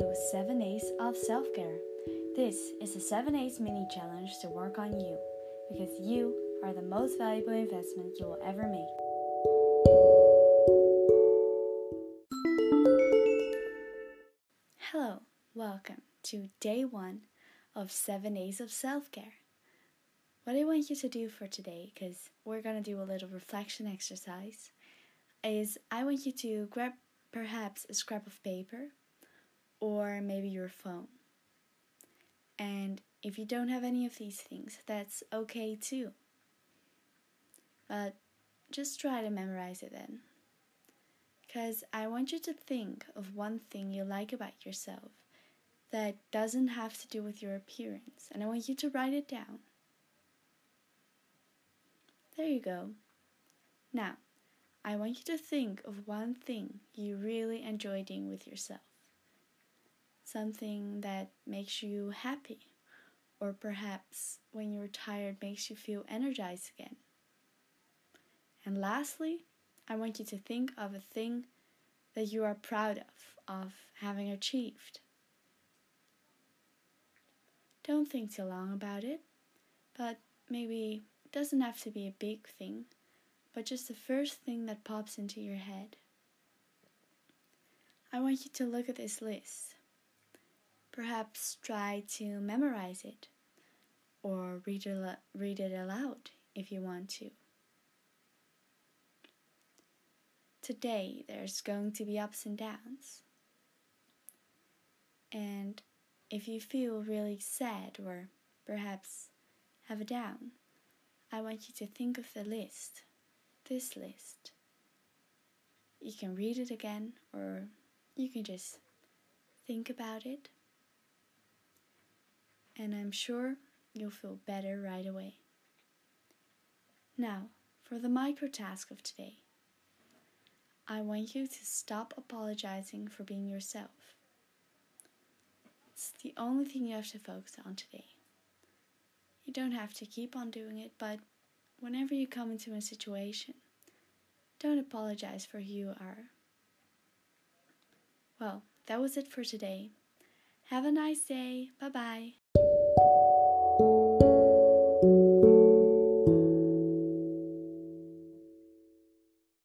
to 7 A's of Self Care. This is a 7 A's mini challenge to work on you because you are the most valuable investment you will ever make. Hello, welcome to day one of 7 A's of Self Care. What I want you to do for today, because we're going to do a little reflection exercise, is I want you to grab perhaps a scrap of paper or maybe your phone. And if you don't have any of these things, that's okay too. But just try to memorize it then. Because I want you to think of one thing you like about yourself that doesn't have to do with your appearance, and I want you to write it down. There you go. Now, I want you to think of one thing you really enjoy doing with yourself. Something that makes you happy, or perhaps when you're tired makes you feel energized again. And lastly, I want you to think of a thing that you are proud of, of having achieved. Don't think too long about it, but maybe it doesn't have to be a big thing, but just the first thing that pops into your head. I want you to look at this list. Perhaps try to memorize it or read it, read it aloud if you want to. Today, there's going to be ups and downs. And if you feel really sad or perhaps have a down, I want you to think of the list, this list. You can read it again or you can just think about it. And I'm sure you'll feel better right away. Now, for the micro task of today. I want you to stop apologizing for being yourself. It's the only thing you have to focus on today. You don't have to keep on doing it, but whenever you come into a situation, don't apologize for who you are. Well, that was it for today. Have a nice day. Bye bye. thank you